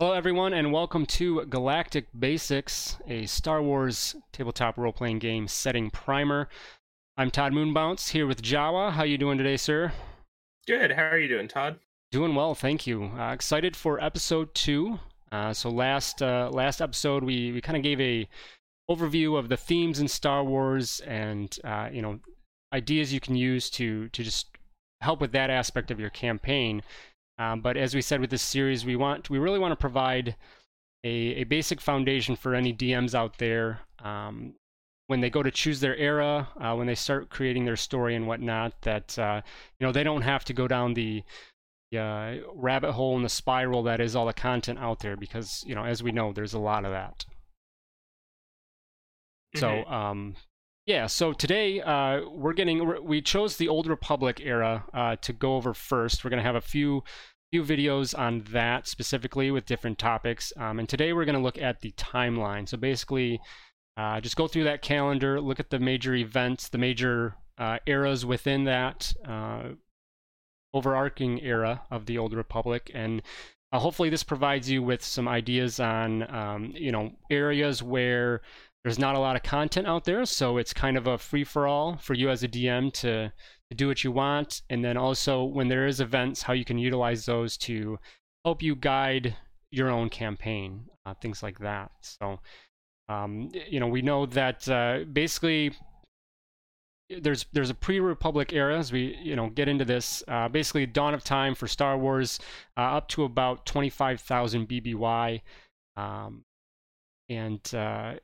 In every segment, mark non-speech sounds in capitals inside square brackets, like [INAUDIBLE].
Hello, everyone, and welcome to Galactic Basics, a Star Wars tabletop role-playing game setting primer. I'm Todd Moonbounce here with Jawa. How you doing today, sir? Good. How are you doing, Todd? Doing well, thank you. Uh, excited for episode two. Uh, so last uh, last episode, we we kind of gave a overview of the themes in Star Wars and uh, you know ideas you can use to to just help with that aspect of your campaign. Um, but as we said with this series, we want we really want to provide a, a basic foundation for any DMs out there um, when they go to choose their era, uh, when they start creating their story and whatnot. That uh, you know they don't have to go down the uh, rabbit hole and the spiral that is all the content out there because you know as we know there's a lot of that. Mm-hmm. So um, yeah, so today uh, we're getting we chose the old Republic era uh, to go over first. We're going to have a few few videos on that specifically with different topics, um, and today we're going to look at the timeline. So basically, uh, just go through that calendar, look at the major events, the major uh, eras within that uh, overarching era of the old Republic, and uh, hopefully this provides you with some ideas on um, you know areas where there's not a lot of content out there, so it's kind of a free for all for you as a DM to, to do what you want. And then also, when there is events, how you can utilize those to help you guide your own campaign, uh, things like that. So, um, you know, we know that uh, basically there's there's a pre-republic era as we you know get into this uh, basically dawn of time for star wars uh, up to about 25000 bby um, and uh,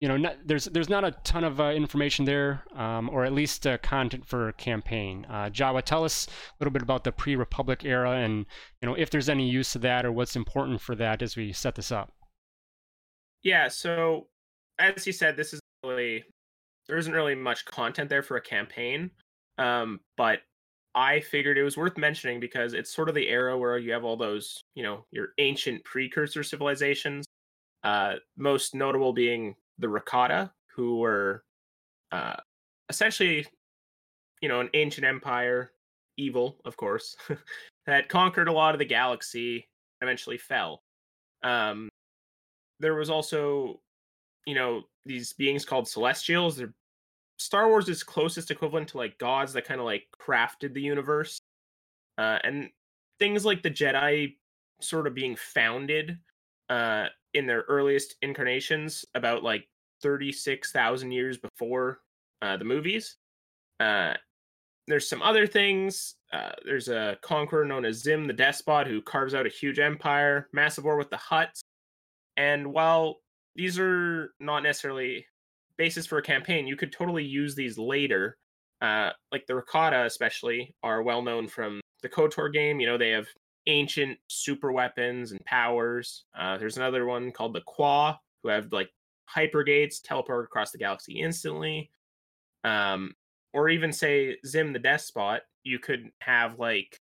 you know, not, there's there's not a ton of uh, information there, um, or at least uh, content for a campaign. Uh, Jawa, tell us a little bit about the pre-Republic era, and you know if there's any use of that or what's important for that as we set this up. Yeah. So, as you said, this is really there isn't really much content there for a campaign, um, but I figured it was worth mentioning because it's sort of the era where you have all those, you know, your ancient precursor civilizations. Uh, most notable being the Rakata, who were uh, essentially, you know, an ancient empire, evil, of course, [LAUGHS] that conquered a lot of the galaxy, eventually fell. Um, there was also, you know, these beings called Celestials. They're Star Wars is closest equivalent to like gods that kind of like crafted the universe. Uh, and things like the Jedi sort of being founded uh, in their earliest incarnations about like 36,000 years before uh, the movies. Uh, there's some other things. Uh, there's a conqueror known as Xim the Despot who carves out a huge empire, massive war with the Hutts. And while these are not necessarily basis for a campaign, you could totally use these later. Uh, like the Rakata, especially, are well known from the KOTOR game. You know, they have ancient super weapons and powers. Uh, there's another one called the Kwa, who have like hypergates, teleport across the galaxy instantly. Um, or even say Xim the Despot, you could have like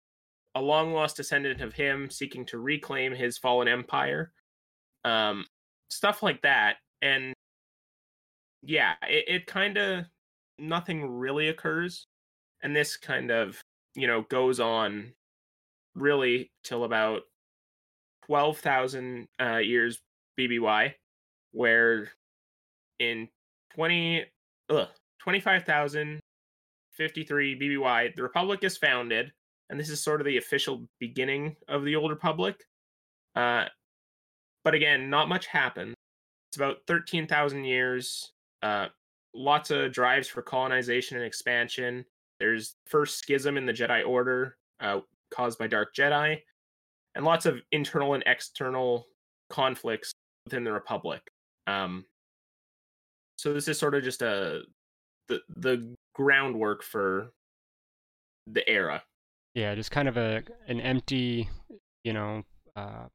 a long lost descendant of him seeking to reclaim his fallen empire. Um, stuff like that. And yeah, it, it kind of nothing really occurs. And this kind of, you know, goes on really till about 12,000 uh, years BBY, where in 20, ugh, 25,053 BBY, the Republic is founded, and this is sort of the official beginning of the Old Republic. Uh, but again, not much happens. It's about 13,000 years, uh, lots of drives for colonization and expansion. There's first schism in the Jedi Order, uh, caused by Dark Jedi, and lots of internal and external conflicts within the Republic. Um, so this is sort of just a the the groundwork for the era. Yeah, just kind of a an empty, you know, uh,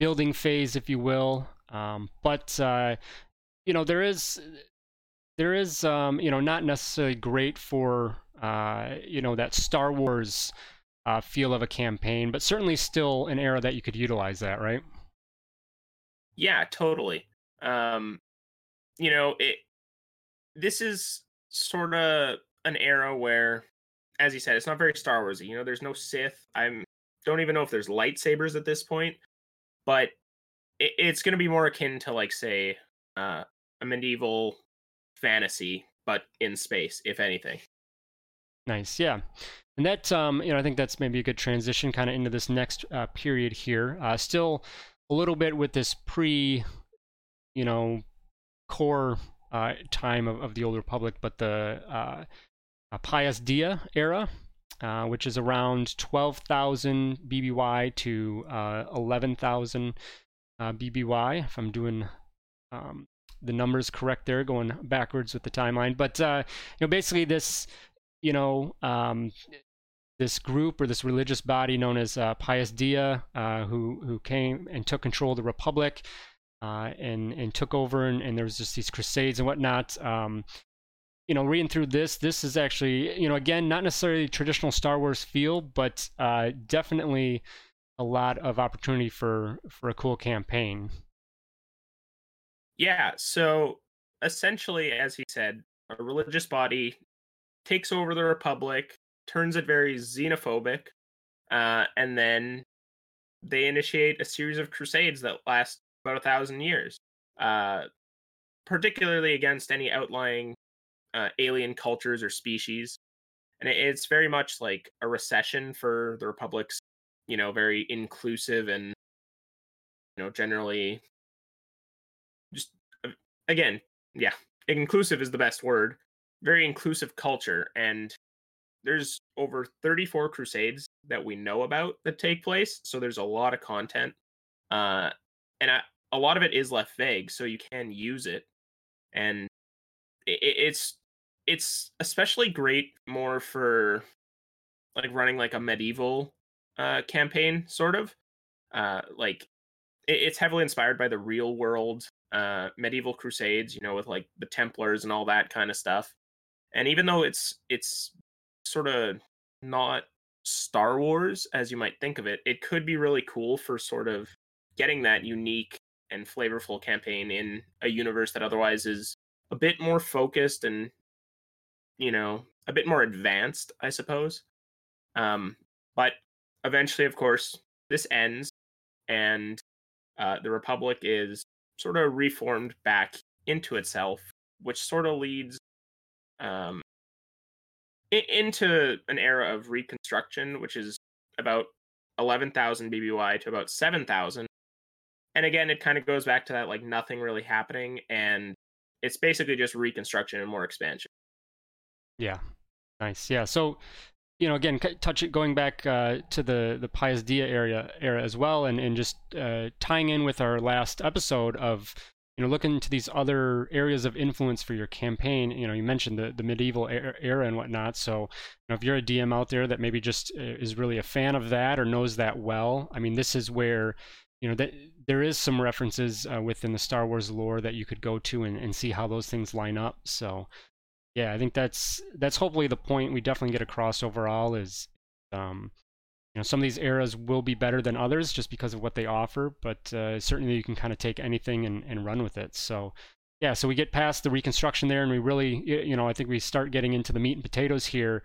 building phase, if you will. Um, but uh, you know, there is there is um, you know not necessarily great for uh, you know that Star Wars uh, feel of a campaign, but certainly still an era that you could utilize that, right? Yeah, totally. Um, you know, it. This is sort of an era where, as you said, it's not very Star Warsy. You know, there's no Sith. I'm don't even know if there's lightsabers at this point. but it, it's going to be more akin to like say uh, a medieval fantasy, but in space, if anything. Nice, yeah. And that, um, you know, I think that's maybe a good transition kind of into this next uh, period here. Uh, still a little bit with this pre, you know, core uh, time of, of the Old Republic, but the uh, Pius Dea era, uh, which is around 12,000 BBY to uh, 11,000 BBY, if I'm doing um, the numbers correct there, going backwards with the timeline. But you know, basically this you know, um, this group or this religious body known as uh, Pius Dea, uh, who who came and took control of the Republic, uh, and and took over, and, and there was just these crusades and whatnot. Um, you know, reading through this, this is actually, you know, again, not necessarily traditional Star Wars feel, but uh, definitely a lot of opportunity for for a cool campaign. Yeah. So essentially, as he said, a religious body takes over the Republic, turns it very xenophobic, uh, and then they initiate a series of crusades that last about a thousand years, uh, particularly against any outlying uh, alien cultures or species. And it's very much like a recession for the Republic's, you know, very inclusive and, you know, generally just, uh, again, yeah, inclusive is the best word very inclusive culture and there's over 34 crusades that we know about that take place so there's a lot of content uh and I, a lot of it is left vague so you can use it and it, it's it's especially great more for like running like a medieval uh campaign sort of uh like it, it's heavily inspired by the real world uh medieval crusades you know with like the templars and all that kind of stuff and even though it's it's sort of not Star Wars as you might think of it, it could be really cool for sort of getting that unique and flavorful campaign in a universe that otherwise is a bit more focused and you know a bit more advanced i suppose. Um but eventually of course this ends and uh, the republic is sort of reformed back into itself which sort of leads um, into an era of reconstruction, which is about 11,000 BBY to about 7,000. And again, it kind of goes back to that like nothing really happening, and it's basically just reconstruction and more expansion. Yeah, nice. Yeah, so you know, again, touch it going back uh, to the the Pius Dea area era as well, and and just uh, tying in with our last episode of you know, look into these other areas of influence for your campaign. You know, you mentioned the, the medieval era and whatnot. So, you know, if you're a DM out there that maybe just uh, is really a fan of that or knows that well, I mean, this is where, you know, that there is some references uh, within the Star Wars lore that you could go to and, and see how those things line up. So, yeah, I think that's that's hopefully the point we definitely get across overall is, um, you know some of these eras will be better than others just because of what they offer but uh, certainly you can kind of take anything and, and run with it. So yeah so we get past the reconstruction there and we really you know i think we start getting into the meat and potatoes here.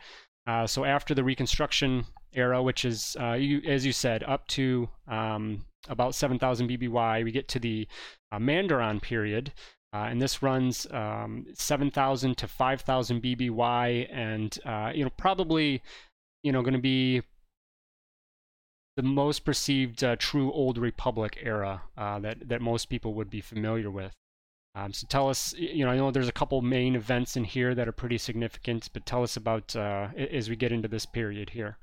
Uh, so after the reconstruction era which is uh, you, as you said up to um, about 7000 bby we get to the uh, Manderon period uh, and this runs um, 7,000 to 5,000 BBY, and uh, you know probably you know going to be the most perceived uh, true old republic era uh, that that most people would be familiar with. Um, so tell us, you know, I know there's a couple main events in here that are pretty significant, but tell us about uh, as we get into this period here.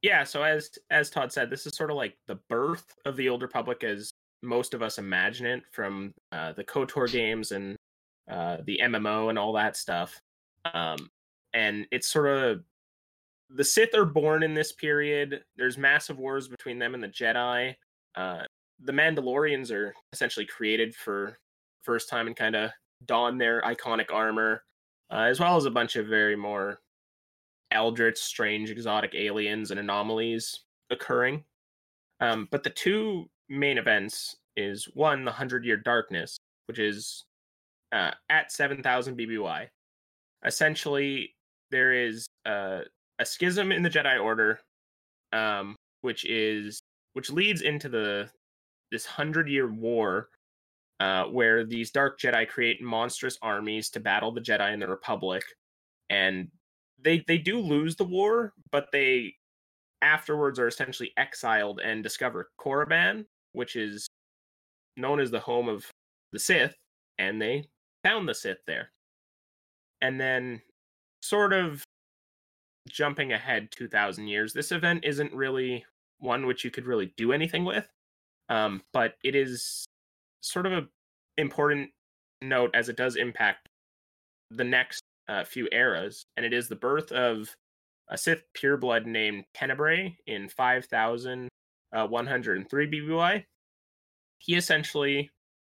Yeah, so as as Todd said, this is sort of like the birth of the old republic as most of us imagine it from uh, the KOTOR games and uh, the MMO and all that stuff. Um, and it's sort of the Sith are born in this period. There's massive wars between them and the Jedi. Uh, the Mandalorians are essentially created for first time and kind of don their iconic armor, uh, as well as a bunch of very more eldritch, strange, exotic aliens and anomalies occurring. Um, but the two main events is one, the Hundred Year Darkness, which is uh, at 7,000 BBY. Essentially, there is uh, a schism in the Jedi Order, um, which is which leads into the this hundred year war uh, where these dark Jedi create monstrous armies to battle the Jedi and the Republic, and they they do lose the war, but they afterwards are essentially exiled and discover Korriban, which is known as the home of the Sith, and they found the Sith there. And then, sort of jumping ahead 2,000 years, this event isn't really one which you could really do anything with, um, but it is sort of a important note as it does impact the next uh, few eras, and it is the birth of a Sith pureblood named Tenebrae in 5103 BBY. He essentially,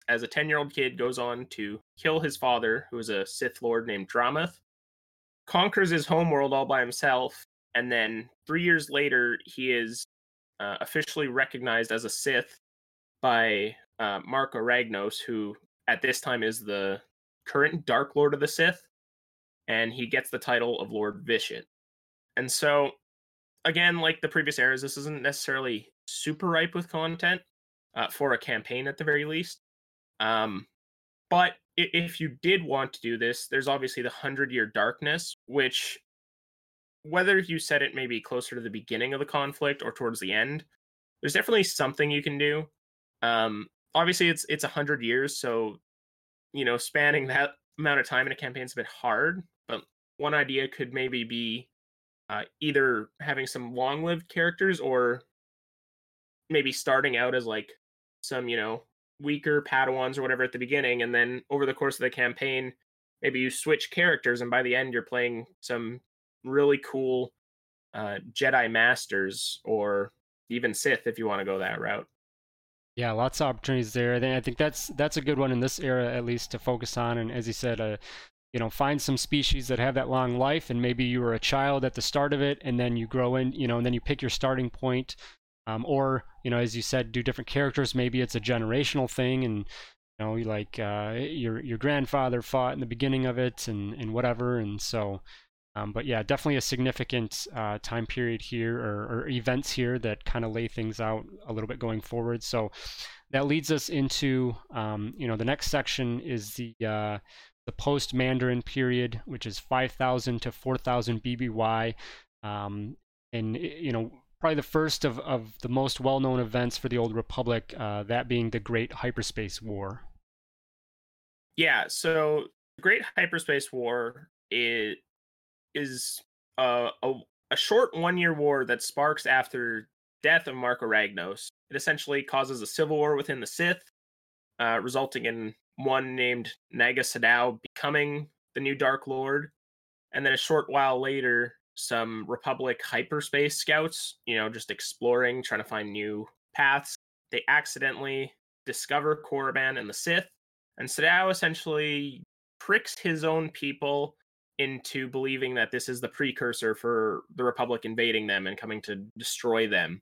as a 10 year old kid, goes on to kill his father, who is a Sith Lord named Dramath, conquers his homeworld all by himself, and then three years later, he is uh, officially recognized as a Sith by uh, Marka Ragnos, who at this time is the current Dark Lord of the Sith, and he gets the title of Lord Vitiate. And so, again, like the previous eras, this isn't necessarily super ripe with content uh, for a campaign at the very least. Um, but if you did want to do this, there's obviously the Hundred Year Darkness, which, whether you set it maybe closer to the beginning of the conflict or towards the end, there's definitely something you can do. Um, obviously, it's it's a hundred years, so you know, spanning that amount of time in a campaign is a bit hard. But one idea could maybe be uh, either having some long-lived characters or maybe starting out as like some you know weaker padawans or whatever at the beginning and then over the course of the campaign maybe you switch characters and by the end you're playing some really cool uh, jedi masters or even sith if you want to go that route. Yeah lots of opportunities there i think, that's that's a good one in this era at least to focus on and as you said uh, you know find some species that have that long life and maybe you were a child at the start of it and then you grow in you know and then you pick your starting point um, or you know as you said do different characters. Maybe it's a generational thing and you know like uh, your your grandfather fought in the beginning of it and and whatever. And so um, but yeah definitely a significant uh, time period here or, or events here that kind of lay things out a little bit going forward. So that leads us into um, you know the next section is the uh, the post Manderon period, which is 5,000 to 4,000 BBY. Um, and, you know, probably the first of, of the most well known events for the Old Republic, uh, that being the Great Hyperspace War. Yeah, so the Great Hyperspace War is, is a, a, a short one year war that sparks after death of Marka Ragnos. It essentially causes a civil war within the Sith, uh, resulting in one named Naga Sadow becoming the new Dark Lord. And then a short while later, some Republic hyperspace scouts, you know, just exploring, trying to find new paths. They accidentally discover Korriban and the Sith, and Sadow essentially tricks his own people into believing that this is the precursor for the Republic invading them and coming to destroy them.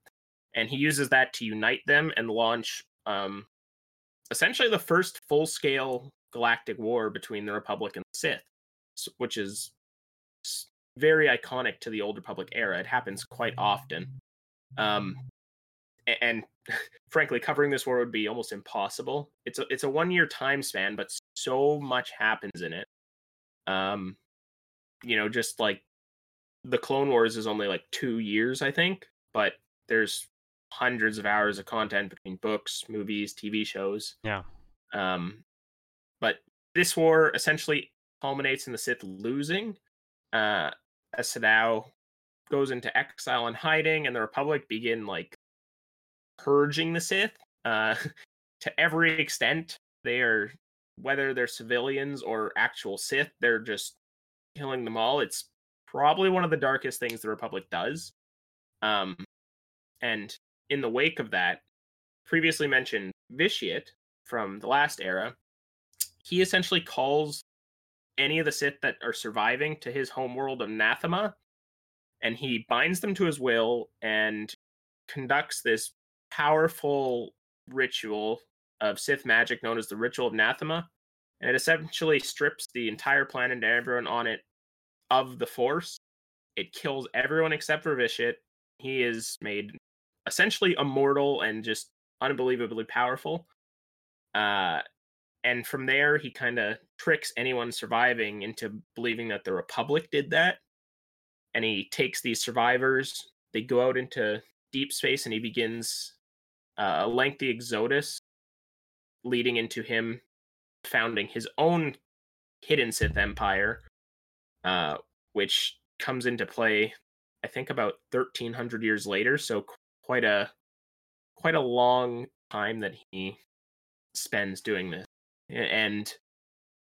And he uses that to unite them and launch um, essentially the first full scale galactic war between the Republic and the Sith, which is very iconic to the Old Republic era. It happens quite often. Um, and [LAUGHS] frankly, covering this war would be almost impossible. It's a it's a one year time span, but so much happens in it. Um, you know, just like the Clone Wars is only like two years, I think, but there's hundreds of hours of content between books, movies, TV shows. Yeah. Um, but this war essentially culminates in the Sith losing. Uh, as Sadow goes into exile and hiding, and the Republic begin like purging the Sith uh, [LAUGHS] to every extent. They are whether they're civilians or actual Sith, they're just killing them all. It's probably one of the darkest things the Republic does. Um, and in the wake of that, previously mentioned Vitiate from the last era, he essentially calls any of the Sith that are surviving to his homeworld of Nathema, and he binds them to his will and conducts this powerful ritual of Sith magic known as the Ritual of Nathema. And it essentially strips the entire planet and everyone on it of the Force. It kills everyone except for Vitiate. He is made essentially immortal and just unbelievably powerful. Uh, and from there, he kind of tricks anyone surviving into believing that the Republic did that. And he takes these survivors, they go out into deep space, and he begins uh, a lengthy exodus leading into him founding his own hidden Sith empire, uh, which comes into play, I think, about 1300 years later. So quite a quite a long time that he spends doing this. And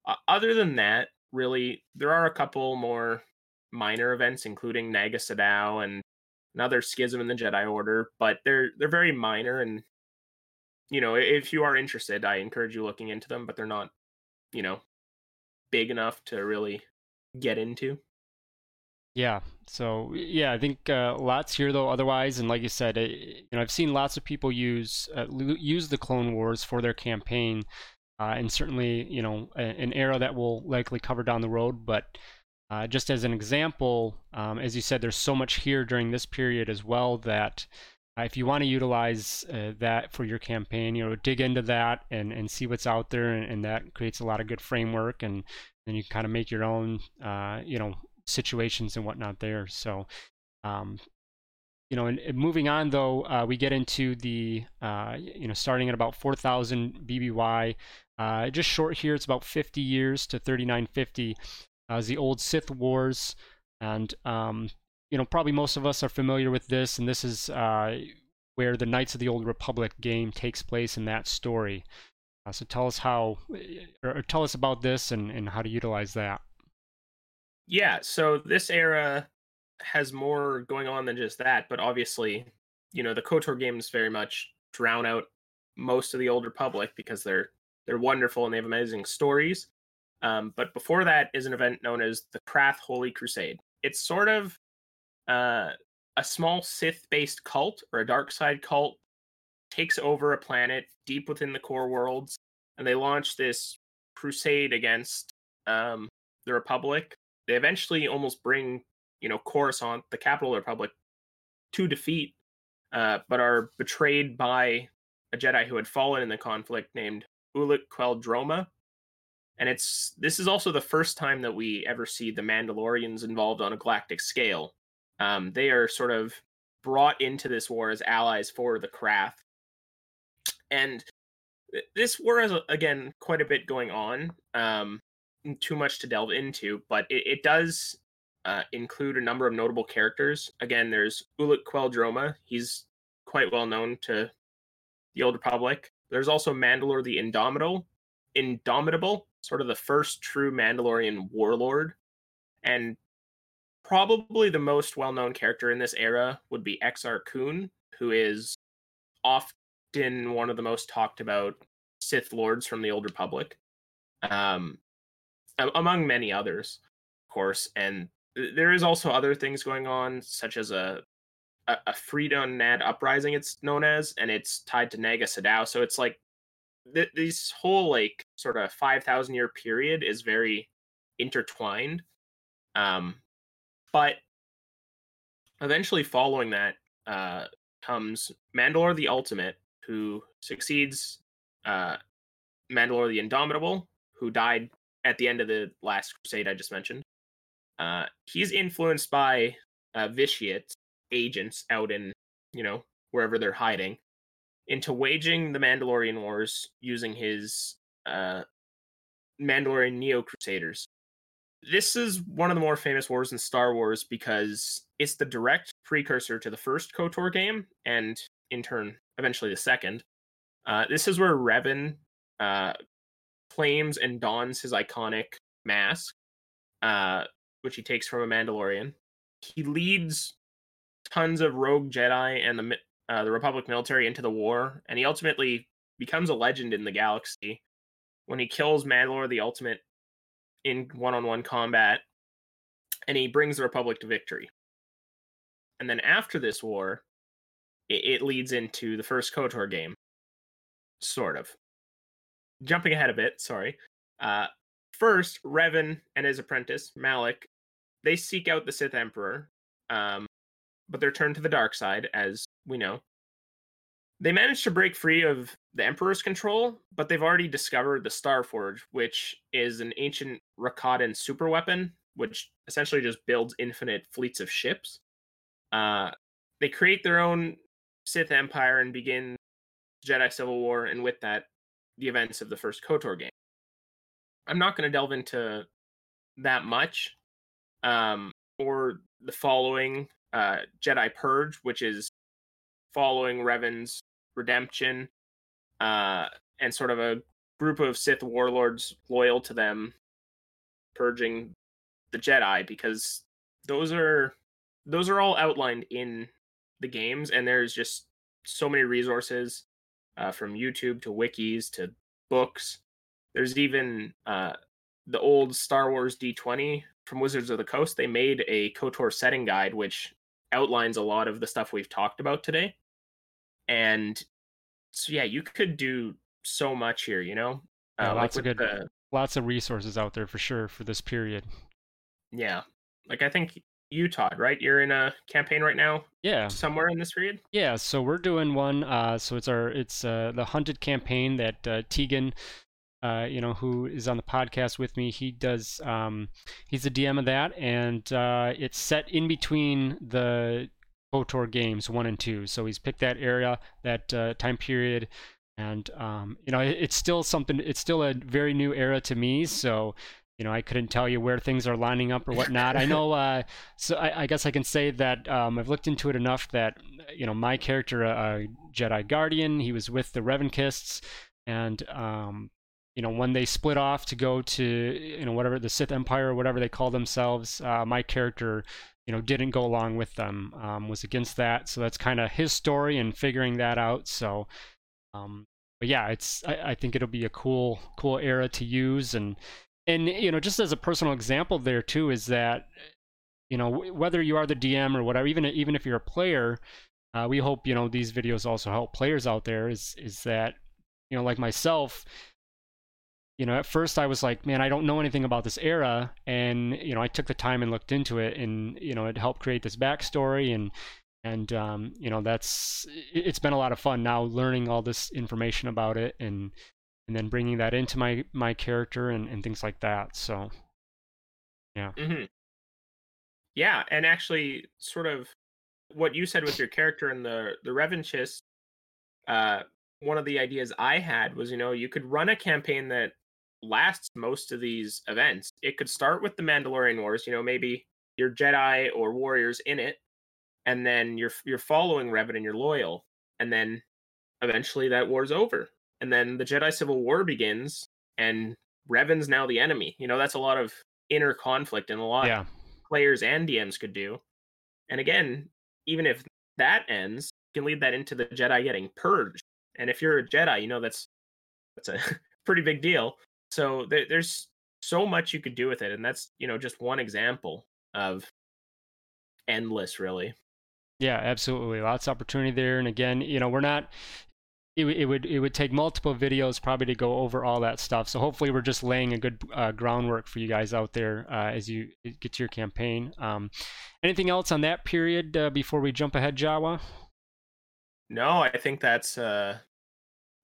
uh, other than that, really, there are a couple more minor events, including Naga Sadow and another schism in the Jedi Order, but they're they're very minor and you know, if you are interested, I encourage you looking into them, but they're not, you know, big enough to really get into. Yeah. So yeah, I think uh, lots here though. Otherwise, and like you said, it, you know, I've seen lots of people use uh, use the Clone Wars for their campaign, uh, and certainly you know a, an era that we'll likely cover down the road. But uh, just as an example, um, as you said, there's so much here during this period as well that uh, if you want to utilize uh, that for your campaign, you know, dig into that and, and see what's out there, and, and that creates a lot of good framework, and then you kind of make your own, you know, situations and whatnot there. So, um, you know, and, and, moving on though, uh, we get into the, uh, you know, starting at about 4,000 BBY. Uh, just short here, it's about 50 years to 3950. Uh, the old Sith Wars, and um, you know, probably most of us are familiar with this, and this is uh, where the Knights of the Old Republic game takes place in that story. Uh, so tell us how, or tell us about this and, and how to utilize that. Yeah, so this era has more going on than just that, but obviously, you know, the KOTOR games very much drown out most of the Old Republic because they're they're wonderful and they have amazing stories. Um, but before that is an event known as the Krath Holy Crusade. It's sort of uh, a small Sith-based cult or a dark side cult takes over a planet deep within the core worlds, and they launch this crusade against um, the Republic they eventually almost bring you know Coruscant, the capital of the Republic, to defeat, uh, but are betrayed by a Jedi who had fallen in the conflict named Ulic Qel-Droma. And it's this is also the first time that we ever see the Mandalorians involved on a galactic scale. Um, they are sort of brought into this war as allies for the Krath. And this war is again quite a bit going on. Um, too much to delve into, but it, it does uh, include a number of notable characters. Again, there's Ulic Qel-Droma. He's quite well known to the Old Republic. There's also Mandalore the Indomitable, Indomitable, sort of the first true Mandalorian warlord, and probably the most well-known character in this era would be Exar Kun, who is often one of the most talked about Sith lords from the Old Republic. Um, among many others, of course. And there is also other things going on, such as a a, a Freedon Nadd uprising. It's known as, and it's tied to Naga Sadow. So it's like th- this whole like sort of five thousand year period is very intertwined. Um, but eventually, following that, uh, comes Mandalore the Ultimate, who succeeds uh, Mandalore the Indomitable, who died at the end of the last crusade I just mentioned. Uh, he's influenced by uh, vitiate agents out in, you know, wherever they're hiding, into waging the Mandalorian Wars using his uh, Mandalorian Neo Crusaders. This is one of the more famous wars in Star Wars because it's the direct precursor to the first KOTOR game, and in turn, eventually the second. Uh, this is where Revan uh, claims and dons his iconic mask, uh, which he takes from a Mandalorian. He leads tons of rogue Jedi and the uh, the Republic military into the war, and he ultimately becomes a legend in the galaxy when he kills Mandalore the Ultimate in one-on-one combat, and he brings the Republic to victory. And then after this war, it, it leads into the first KOTOR game, sort of jumping ahead a bit, sorry. Uh, first, Revan and his apprentice Malak, they seek out the Sith Emperor, um, but they're turned to the dark side, as we know. they manage to break free of the Emperor's control, but they've already discovered the Starforge, which is an ancient Rakatan super weapon, which essentially just builds infinite fleets of ships. Uh, they create their own Sith Empire and begin Jedi Civil War, and with that, the events of the first KOTOR game. I'm not going to delve into that much, um, or the following uh, Jedi Purge, which is following Revan's redemption, uh, and sort of a group of Sith warlords loyal to them purging the Jedi because those are those are all outlined in the games and there's just so many resources uh, from YouTube to wikis to books. There's even uh, the old Star Wars D20 from Wizards of the Coast. They made a KOTOR setting guide which outlines a lot of the stuff we've talked about today. And so yeah, you could do so much here, you know. Yeah, uh, lots like of good, the, lots of resources out there for sure for this period. Yeah, like I think you, Todd, right? You're in a campaign right now. Yeah, somewhere in this period. Yeah, so we're doing one. Uh, so it's our it's uh, the hunted campaign that uh, Tegan. Uh, you know, who is on the podcast with me? He does. Um, he's the DM of that, and uh, it's set in between the KOTOR games one and two. So he's picked that area, that uh, time period, and um, you know it, it's still something. It's still a very new era to me. So you know I couldn't tell you where things are lining up or whatnot. I know. Uh, so I, I, guess I can say that um, I've looked into it enough that you know my character, a uh, Jedi Guardian, he was with the Revanchists, and um, you know when they split off to go to you know whatever the Sith Empire or whatever they call themselves, uh, my character you know didn't go along with them um, was against that. So that's kind of his story and figuring that out. So um, but yeah it's I, I, think it'll be a cool cool era to use. And and you know just as a personal example there too is that you know whether you are the dm or whatever even even if you're a player uh, we hope you know these videos also help players out there is is that you know like myself you know, at first I was like, man, I don't know anything about this era, and you know, I took the time and looked into it, and you know, it helped create this backstory, and and um, you know, that's it's been a lot of fun now learning all this information about it, and and then bringing that into my my character and and things like that. So, yeah. Mm-hmm. Yeah, and actually, sort of what you said with your character and the the Revanchists, uh, one of the ideas I had was, you know, you could run a campaign that lasts most of these events. It could start with the Mandalorian Wars, you know, maybe your Jedi or warriors in it, and then you're you're following Revan and you're loyal, and then eventually that war's over, and then the Jedi Civil War begins, and Revan's now the enemy. You know, that's a lot of inner conflict and a lot yeah. players and DMs could do. And again, even if that ends, you can lead that into the Jedi getting purged. And if you're a Jedi, you know that's that's a [LAUGHS] pretty big deal. So there, there's so much you could do with it, and that's you know just one example of endless, really. Yeah, absolutely. Lots of opportunity there, and again, you know, we're not. It, it would it would take multiple videos probably to go over all that stuff. So hopefully we're just laying a good uh, groundwork for you guys out there uh, as you get to your campaign. Um, anything else on that period uh, before we jump ahead, Jawa? No, I think that's uh,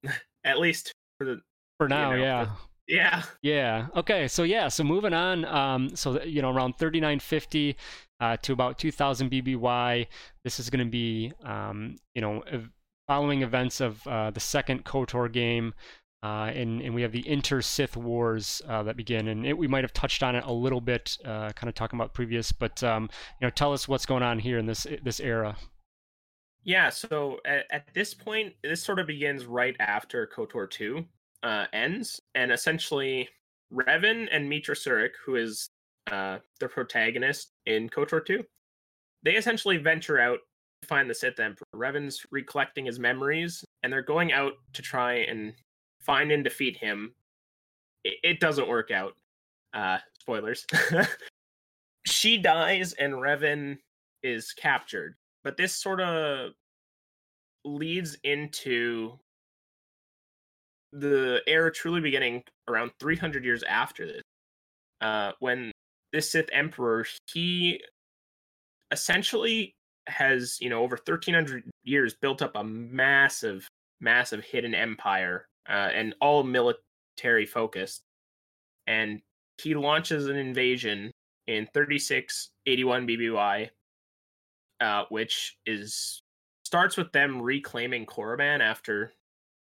[LAUGHS] at least for the for now. You know, yeah. Yeah. Yeah. Okay. So yeah. So moving on. Um. So you know, around 3950 uh, to about 2000 BBY. This is going to be um. You know, following events of uh, the second KOTOR game. Uh, and, and we have the Inter Sith Wars uh, that begin, and it, we might have touched on it a little bit, uh, kind of talking about previous. But um, you know, tell us what's going on here in this this era. Yeah, so at, at this point, this sort of begins right after KOTOR 2 uh, ends, and essentially Revan and Meetra Surik, who is uh, the protagonist in KOTOR 2, they essentially venture out to find the Sith Emperor. Revan's recollecting his memories, and they're going out to try and find and defeat him. It, it doesn't work out. Uh, spoilers. [LAUGHS] she dies, and Revan is captured. But this sort of leads into the era truly beginning around 300 years after this, uh, when this Sith Emperor he essentially has, you know, over 1300 years built up a massive, massive hidden empire uh, and all military focused. And he launches an invasion in 3681 BBY, uh, which is starts with them reclaiming Korriban after,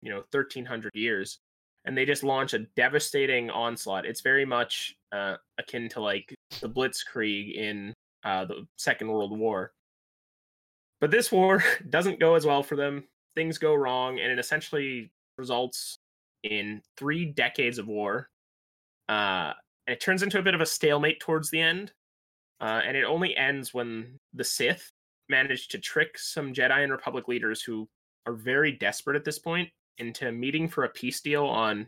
you know, 1300 years. And they just launch a devastating onslaught. It's very much uh, akin to like the Blitzkrieg in uh, the Second World War. But this war [LAUGHS] doesn't go as well for them. Things go wrong, and it essentially results in three decades of war. Uh, and it turns into a bit of a stalemate towards the end. Uh, and it only ends when the Sith manage to trick some Jedi and Republic leaders who are very desperate at this point into meeting for a peace deal on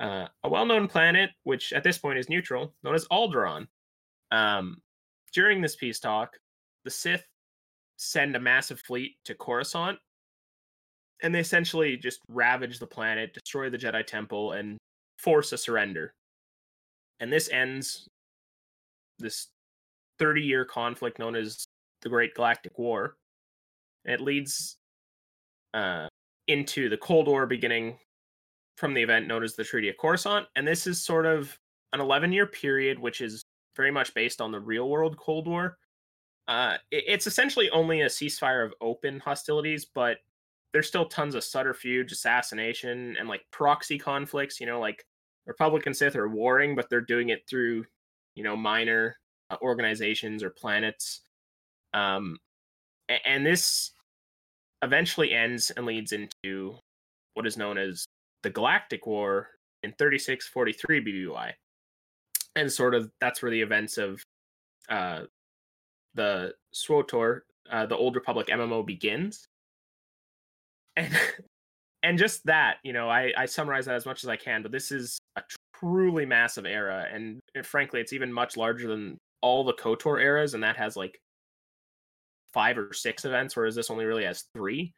uh, a well-known planet, which at this point is neutral, known as Alderaan. Um, during this peace talk, the Sith send a massive fleet to Coruscant, and they essentially just ravage the planet, destroy the Jedi Temple, and force a surrender. And this ends this 30 year conflict known as the Great Galactic War. And it leads uh, into the Cold War beginning from the event known as the Treaty of Coruscant. And this is sort of an 11 year period, which is very much based on the real world Cold War. Uh, it, it's essentially only a ceasefire of open hostilities, but there's still tons of subterfuge, assassination, and like proxy conflicts. You know, like Republic and Sith are warring, but they're doing it through, you know, minor uh, organizations or planets. Um, and, and this eventually ends and leads into what is known as the Galactic War in 3643 BBY and sort of that's where the events of uh, the SWTOR, uh, the Old Republic MMO begins. [LAUGHS] And and just that, you know, I, I summarize that as much as I can, but this is a truly massive era, and frankly, it's even much larger than all the KOTOR eras, and that has like five or six events, whereas this only really has three.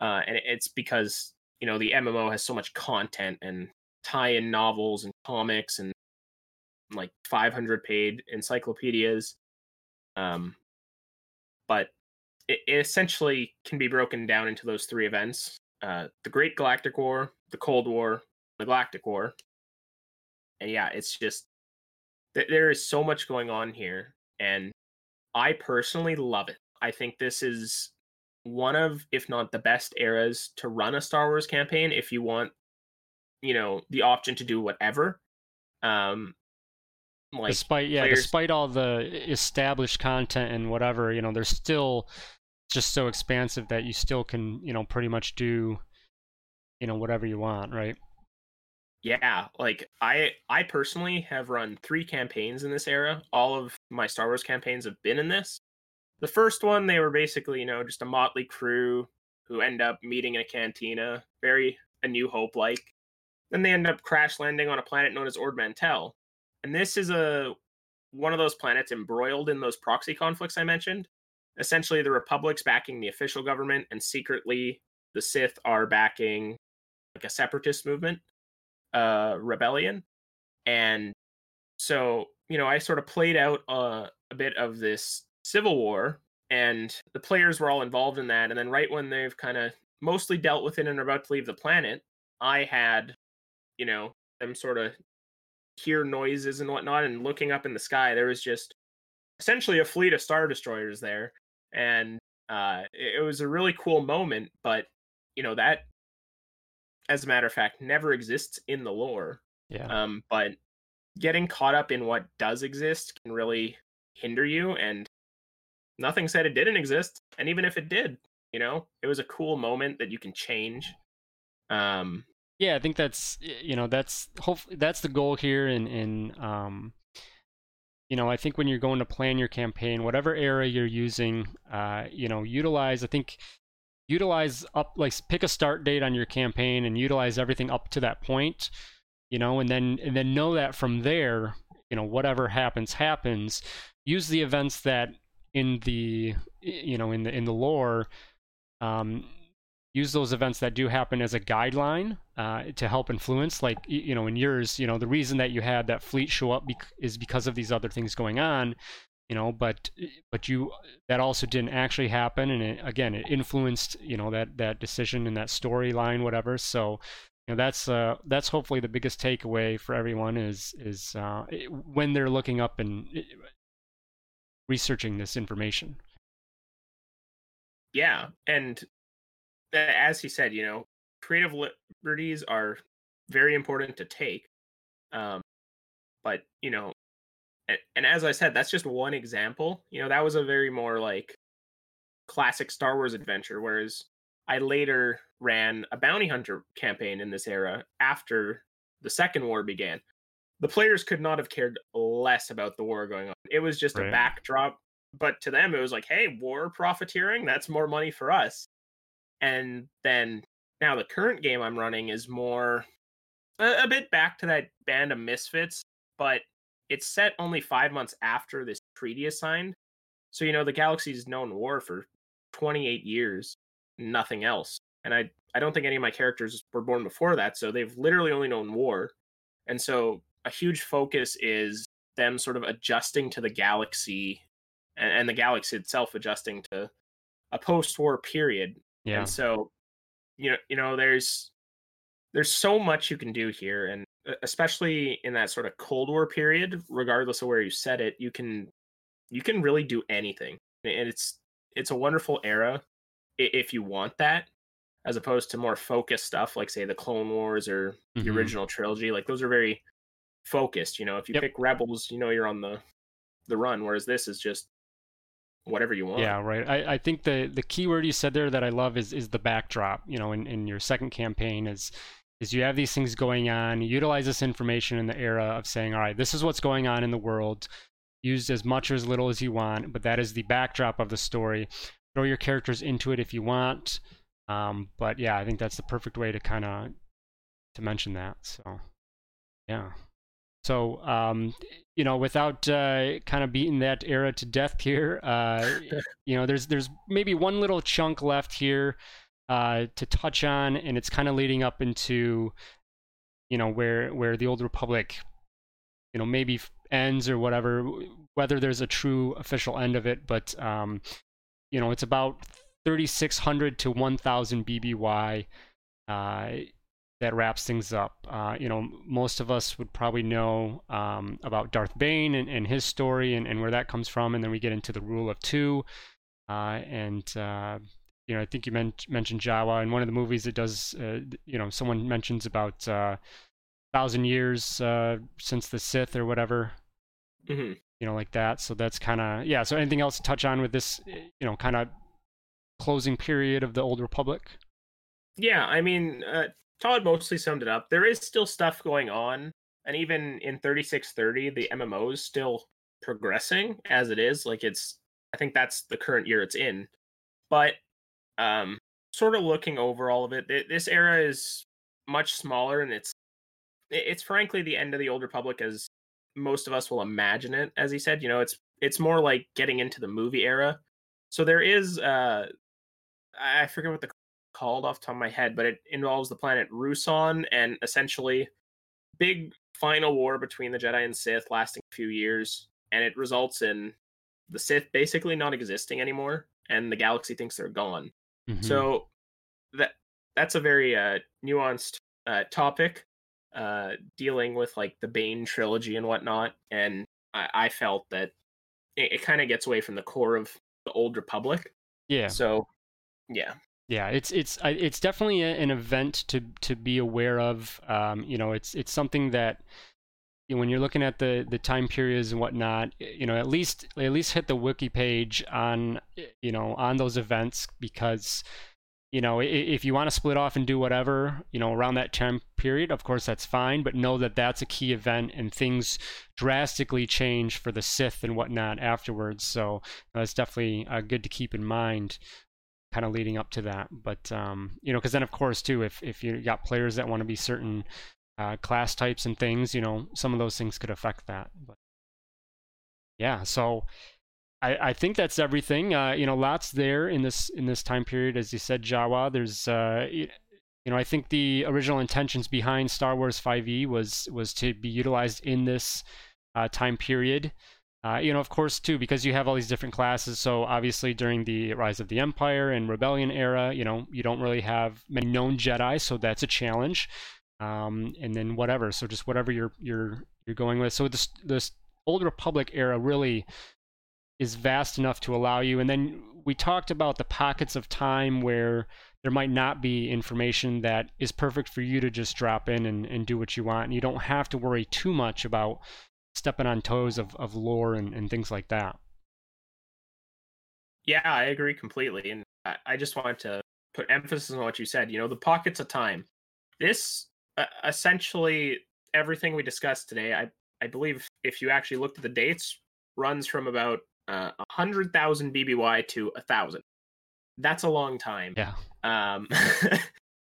Uh, and it's because you know the MMO has so much content and tie-in novels and comics and like 500 page encyclopedias. Um, but it, it, essentially can be broken down into those three events uh, the Great Galactic War, the Cold War, the Galactic War. And yeah, it's just th- there is so much going on here. And I personally love it. I think this is one of, if not the best eras to run a Star Wars campaign if you want, you know, the option to do whatever. Um, like despite yeah players... despite all the established content and whatever you know there's still just so expansive that you still can you know pretty much do you know whatever you want right? Yeah like i i personally have run three campaigns in this era. All of my star wars campaigns have been in this the first one they were basically you know just a motley crew who end up meeting in a cantina very a new hope like then they end up crash landing on a planet known as ord mantell and this is a one of those planets embroiled in those proxy conflicts I mentioned. Essentially, the Republic's backing the official government, and secretly, the Sith are backing like a separatist movement, uh, rebellion. And so, you know, I sort of played out uh, a bit of this civil war, and the players were all involved in that. And then, right when they've kind of mostly dealt with it and are about to leave the planet, I had, you know, them sort of hear noises and whatnot and looking up in the sky there was just essentially a fleet of star destroyers there and uh, it, was a really cool moment but you know that as a matter of fact never exists in the lore yeah um but getting caught up in what does exist can really hinder you and nothing said it didn't exist and even if it did you know it was a cool moment that you can change um yeah, I think that's you know that's hopefully that's the goal here. And in um, you know, I think when you're going to plan your campaign, whatever era you're using, uh, you know, utilize. I think utilize up like pick a start date on your campaign and utilize everything up to that point. You know, and then and then know that from there, you know, whatever happens happens. Use the events that in the you know in the in the lore um, use those events that do happen as a guideline uh, to help influence. Like you know, in yours, you know, the reason that you had that fleet show up is because of these other things going on. you know but but you that also didn't actually happen and it, again it influenced you know that that decision and that storyline whatever so you know that's uh that's hopefully the biggest takeaway for everyone is is uh when they're looking up and researching this information yeah and as he said you know creative liberties are very important to take um but you know and, and as I said, that's just one example. You know, that was a very more like classic Star Wars adventure, whereas I later ran a bounty hunter campaign in this era after the second war began. The players could not have cared less about the war going on. It was just right. a backdrop, but to them it was like, hey, war profiteering, that's more money for us. And then now the current game I'm running is more a, a bit back to that band of misfits, but it's set only five months after this treaty is signed. So, you know, the galaxy's known war for 28 years, nothing else. And I, I don't think any of my characters were born before that. So they've literally only known war. And so a huge focus is them sort of adjusting to the galaxy and, and the galaxy itself adjusting to a post-war period. Yeah. And so, you know, you know, there's there's so much you can do here and especially in that sort of cold war period regardless of where you set it you can you can really do anything and it's it's a wonderful era if you want that as opposed to more focused stuff like say the clone wars or mm-hmm. the original trilogy like those are very focused you know if you yep. pick rebels you know you're on the the run whereas this is just whatever you want yeah right i, I think the the key word you said there that i love is is the backdrop you know in, in your second campaign is is you have these things going on, utilize this information in the era of saying, all right, this is what's going on in the world, used as much or as little as you want, but that is the backdrop of the story. Throw your characters into it if you want. Um, but yeah, I think that's the perfect way to kind of to mention that. So yeah. So um, you know, without uh, kind of beating that era to death here, uh, [LAUGHS] you know, there's there's maybe one little chunk left here uh, to touch on, and it's kind of leading up into, you know, where where the old republic, you know, maybe ends or whatever. Whether there's a true official end of it, but um, you know, it's about 3,600 to 1,000 BBY. That wraps things up. Uh, you know, most of us would probably know um, about Darth Bane and, and his story and, and, where that comes from, and then we get into the Rule of Two, uh, and uh, you know, I think you men- mentioned Jawa in one of the movies. It does, uh, you know, someone mentions about uh, thousand years uh, since the Sith or whatever, mm-hmm. you know, like that. So that's kind of yeah. So anything else to touch on with this, eh, you know, kind of closing period of the Old Republic? Yeah, I mean, uh, Todd mostly summed it up. There is still stuff going on, and even in 3630, the MMO is still progressing as it is. Like it's, I think that's the current year it's in. But um, sort of looking over all of it, this era is much smaller, and it's it's frankly the end of the old republic as most of us will imagine it. As he said, you know, it's it's more like getting into the movie era. So there is, uh, I forget what the called off the top of my head, but it involves the planet Ruusan and essentially big final war between the Jedi and Sith lasting a few years, and it results in the Sith basically not existing anymore, and the galaxy thinks they're gone. Mm-hmm. So that that's a very uh, nuanced uh, topic, uh, dealing with like the Bane trilogy and whatnot. And I, I felt that it, it kind of gets away from the core of the Old Republic. Yeah. So, yeah. Yeah, it's it's it's definitely an event to to be aware of. Um, you know, it's it's something that you know, when you're looking at the the time periods and whatnot, you know, at least at least hit the wiki page on you know on those events because you know if you want to split off and do whatever you know around that time period, of course that's fine, but know that that's a key event and things drastically change for the Sith and whatnot afterwards. So that's definitely uh, good to keep in mind kind of leading up to that but um, you know because then of course too if if you got players that want to be certain uh, class types and things, you know, some of those things could affect that. But yeah, so I, I think that's everything. Uh, you know, lots there in this in this time period, as you said, Jawa. There's uh, you know, I think the original intentions behind Star Wars 5e was was to be utilized in this uh, time period. Uh, you know, of course, too, because you have all these different classes. So obviously, during the Rise of the Empire and Rebellion era, you know, you don't really have many known Jedi, so that's a challenge. Um, and then whatever, so just whatever you're you're you're going with. So this this Old Republic era really is vast enough to allow you. And then we talked about the pockets of time where there might not be information that is perfect for you to just drop in and, and do what you want. And you don't have to worry too much about stepping on toes of, of lore and, and things like that. Yeah, I agree completely. And I, I just wanted to put emphasis on what you said. You know, the pockets of time. This uh, essentially everything we discussed today. I I believe if you actually looked at the dates, runs from about uh, 100,000 BBY to a thousand. That's a long time. Yeah. Um,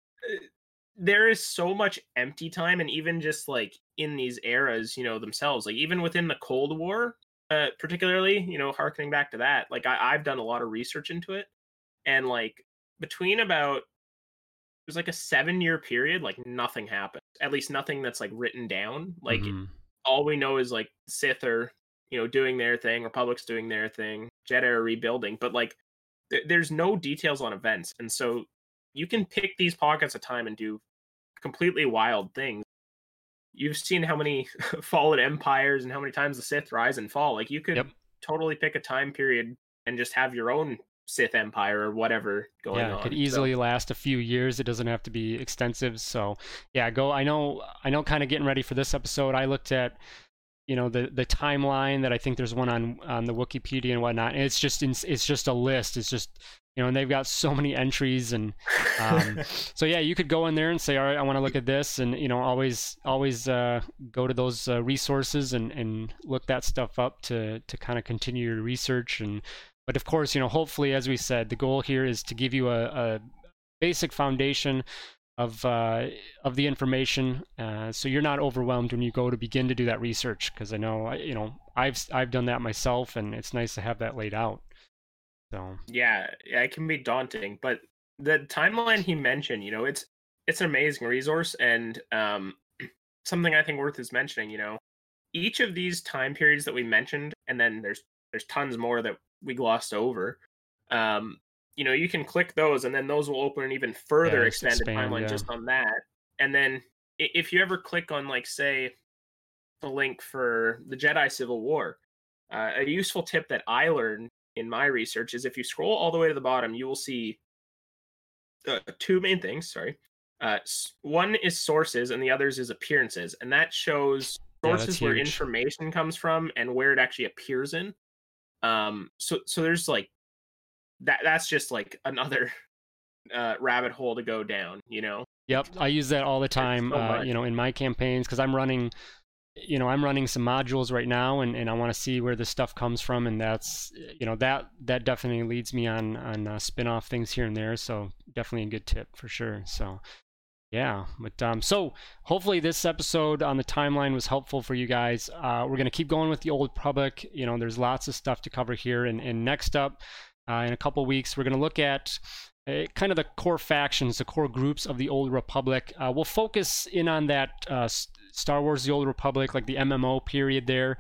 [LAUGHS] there is so much empty time, and even just like in these eras, you know, themselves, like even within the Cold War, uh, particularly, you know, harkening back to that, like I, I've done a lot of research into it, and like between about it was like a seven year period, like nothing happened. At least nothing that's like written down. Like mm-hmm. all we know is like Sith are, you know, doing their thing, Republic's doing their thing, Jedi are rebuilding, but like th- there's no details on events. And so you can pick these pockets of time and do completely wild things. You've seen how many [LAUGHS] fallen empires and how many times the Sith rise and fall. Like you could yep. totally pick a time period and just have your own Sith Empire or whatever going yeah, on. it could easily so. last a few years. It doesn't have to be extensive. So yeah, go. I know. I know. Kind of getting ready for this episode. I looked at you know the the timeline that I think there's one on on the Wikipedia and whatnot. And it's just it's just a list. It's just you know, and they've got so many entries and um, [LAUGHS] so yeah, you could go in there and say, all right, I want to look at this, and you know, always always uh, go to those uh, resources and and look that stuff up to to kind of continue your research and. But of course, you know, hopefully, as we said, the goal here is to give you a, a basic foundation of uh, of the information, uh, so you're not overwhelmed when you go to begin to do that research. Because I know, you know, I've I've done that myself, and it's nice to have that laid out. So yeah, yeah, it can be daunting, but the timeline he mentioned, you know, it's it's an amazing resource and um, [CLEARS THROAT] something I think worth is mentioning. You know, each of these time periods that we mentioned, and then there's there's tons more that we glossed over. Um, you know, you can click those, and then those will open an even further yeah, expanded expand, timeline yeah. just on that. And then if you ever click on, like, say, the link for the Jedi Civil War, uh, a useful tip that I learned in my research is if you scroll all the way to the bottom, you will see uh, two main things. Sorry, uh, one is sources, and the others is appearances, and that shows sources yeah, where information comes from and where it actually appears in. Um, so so there's like that. That's just like another [LAUGHS] uh, rabbit hole to go down. You know. Yep, I use that all the time. So uh, you know, in my campaigns because I'm running you know i'm running some modules right now and, and i want to see where this stuff comes from and that's you know that that definitely leads me on on uh, spin-off things here and there. So definitely a good tip for sure. So yeah but um so hopefully this episode on the timeline was helpful for you guys. Uh we're going to keep going with the old public you know there's lots of stuff to cover here and, and next up uh, in a couple weeks we're going to look at uh, kind of the core factions, the core groups of the Old Republic. Uh, we'll focus in on that uh, Star Wars: The Old Republic, like the MMO period there.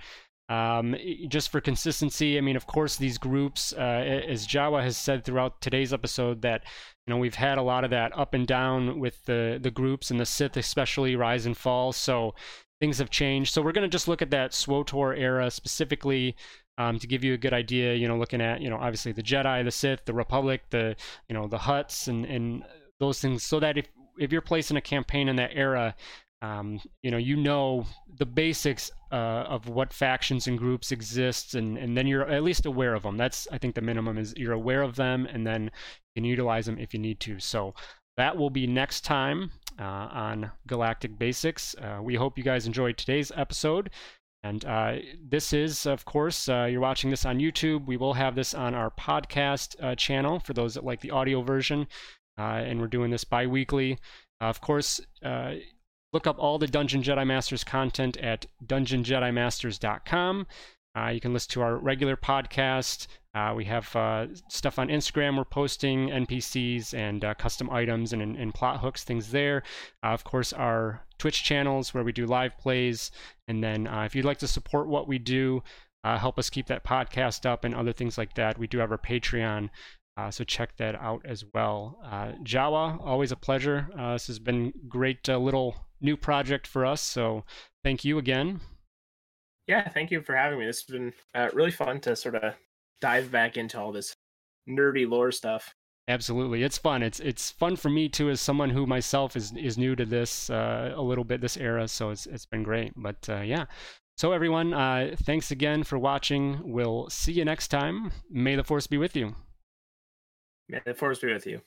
Um, just for consistency, I mean, of course, these groups, uh, as Jawa has said throughout today's episode, that you know we've had a lot of that up and down with the the groups and the Sith, especially rise and fall. So things have changed. So we're going to just look at that SWTOR era specifically um, to give you a good idea. You know, looking at you know obviously the Jedi, the Sith, the Republic, the you know the Hutts and and those things, so that if if you're placing a campaign in that era, um, you know you know the basics uh, of what factions and groups exist, and and then you're at least aware of them. That's I think the minimum is you're aware of them, and then you can utilize them if you need to. So. That will be next time uh, on Galactic Basics. Uh, we hope you guys enjoyed today's episode. And uh, this is, of course, uh, you're watching this on YouTube. We will have this on our podcast uh, channel for those that like the audio version. And we're doing this bi weekly. Uh, of course, look up all the Dungeon Jedi Masters content at dungeonjedimasters.com. you can listen to our regular podcast. we have stuff on Instagram. We're posting NPCs and custom items and, and, plot hooks, things there. of course, our Twitch channels where we do live plays. And then uh, if you'd like to support what we do, uh, help us keep that podcast up and other things like that. We do have our Patreon, uh, so check that out as well. Uh, Jawa, always a pleasure. Uh, this has been great uh, little new project for us. So thank you again. Yeah, thank you for having me. This has been uh, really fun to sort of dive back into all this nerdy lore stuff. Absolutely, it's fun. It's it's fun for me too, as someone who myself is is new to this uh, a little bit this era. So it's it's been great. But uh, yeah, so everyone, uh, thanks again for watching. We'll see you next time. May the force be with you. May the force be with you.